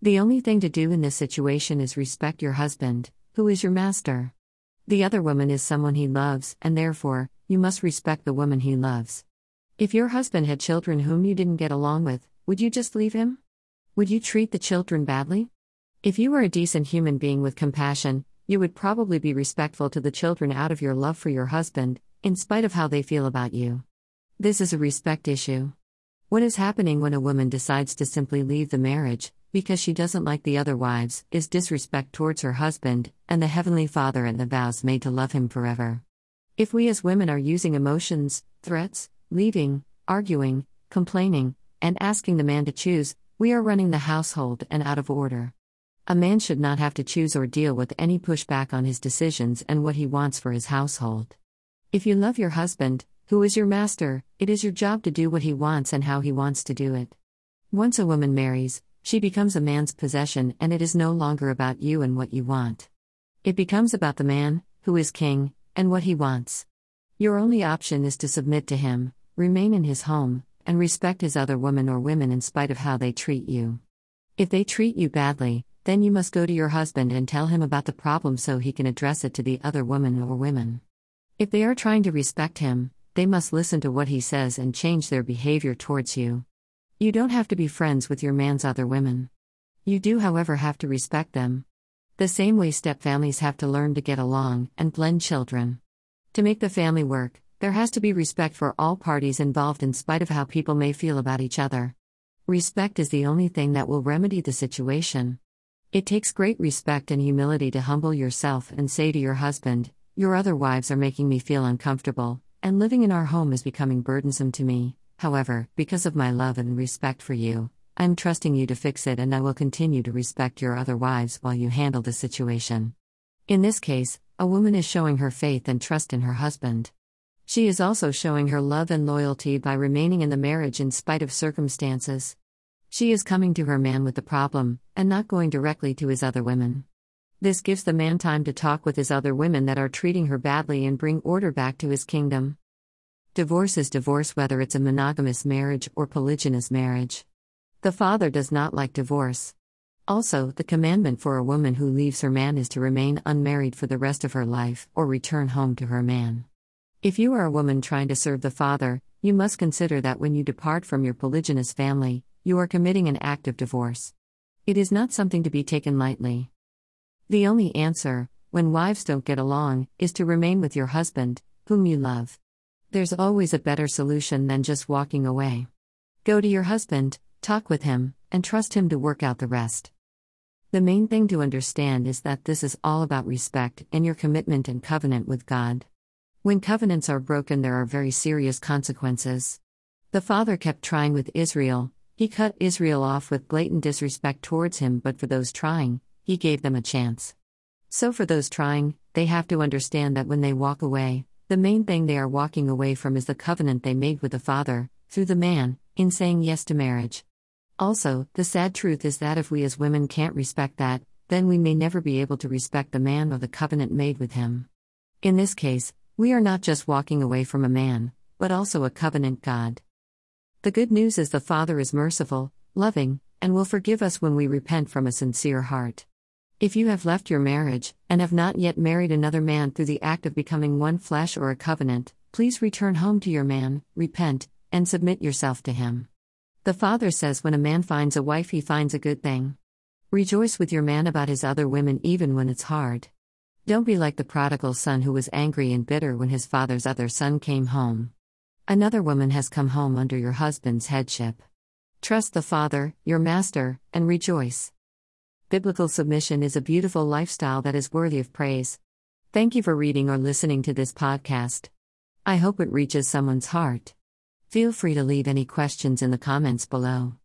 The only thing to do in this situation is respect your husband, who is your master. The other woman is someone he loves, and therefore, you must respect the woman he loves. If your husband had children whom you didn't get along with, would you just leave him? Would you treat the children badly? If you were a decent human being with compassion, you would probably be respectful to the children out of your love for your husband, in spite of how they feel about you. This is a respect issue. What is happening when a woman decides to simply leave the marriage, because she doesn't like the other wives, is disrespect towards her husband, and the Heavenly Father and the vows made to love him forever. If we as women are using emotions, threats, leaving, arguing, complaining, and asking the man to choose, we are running the household and out of order. A man should not have to choose or deal with any pushback on his decisions and what he wants for his household. If you love your husband, who is your master, it is your job to do what he wants and how he wants to do it. Once a woman marries, she becomes a man's possession and it is no longer about you and what you want. It becomes about the man, who is king, and what he wants. Your only option is to submit to him, remain in his home, and respect his other women or women in spite of how they treat you. If they treat you badly, then you must go to your husband and tell him about the problem so he can address it to the other woman or women. If they are trying to respect him, they must listen to what he says and change their behavior towards you. You don't have to be friends with your man's other women. You do, however, have to respect them. The same way step families have to learn to get along and blend children. To make the family work, there has to be respect for all parties involved in spite of how people may feel about each other. Respect is the only thing that will remedy the situation. It takes great respect and humility to humble yourself and say to your husband, Your other wives are making me feel uncomfortable, and living in our home is becoming burdensome to me. However, because of my love and respect for you, I am trusting you to fix it and I will continue to respect your other wives while you handle the situation. In this case, a woman is showing her faith and trust in her husband. She is also showing her love and loyalty by remaining in the marriage in spite of circumstances. She is coming to her man with the problem, and not going directly to his other women. This gives the man time to talk with his other women that are treating her badly and bring order back to his kingdom. Divorce is divorce whether it's a monogamous marriage or polygynous marriage. The father does not like divorce. Also, the commandment for a woman who leaves her man is to remain unmarried for the rest of her life or return home to her man. If you are a woman trying to serve the father, you must consider that when you depart from your polygynous family, you are committing an act of divorce. It is not something to be taken lightly. The only answer, when wives don't get along, is to remain with your husband, whom you love. There's always a better solution than just walking away. Go to your husband, talk with him, and trust him to work out the rest. The main thing to understand is that this is all about respect and your commitment and covenant with God. When covenants are broken, there are very serious consequences. The Father kept trying with Israel, he cut Israel off with blatant disrespect towards him, but for those trying, he gave them a chance. So, for those trying, they have to understand that when they walk away, the main thing they are walking away from is the covenant they made with the Father, through the man, in saying yes to marriage. Also, the sad truth is that if we as women can't respect that, then we may never be able to respect the man or the covenant made with him. In this case, we are not just walking away from a man, but also a covenant God. The good news is the Father is merciful, loving, and will forgive us when we repent from a sincere heart. If you have left your marriage, and have not yet married another man through the act of becoming one flesh or a covenant, please return home to your man, repent, and submit yourself to him. The Father says when a man finds a wife, he finds a good thing. Rejoice with your man about his other women even when it's hard. Don't be like the prodigal son who was angry and bitter when his father's other son came home. Another woman has come home under your husband's headship. Trust the Father, your master, and rejoice. Biblical submission is a beautiful lifestyle that is worthy of praise. Thank you for reading or listening to this podcast. I hope it reaches someone's heart. Feel free to leave any questions in the comments below.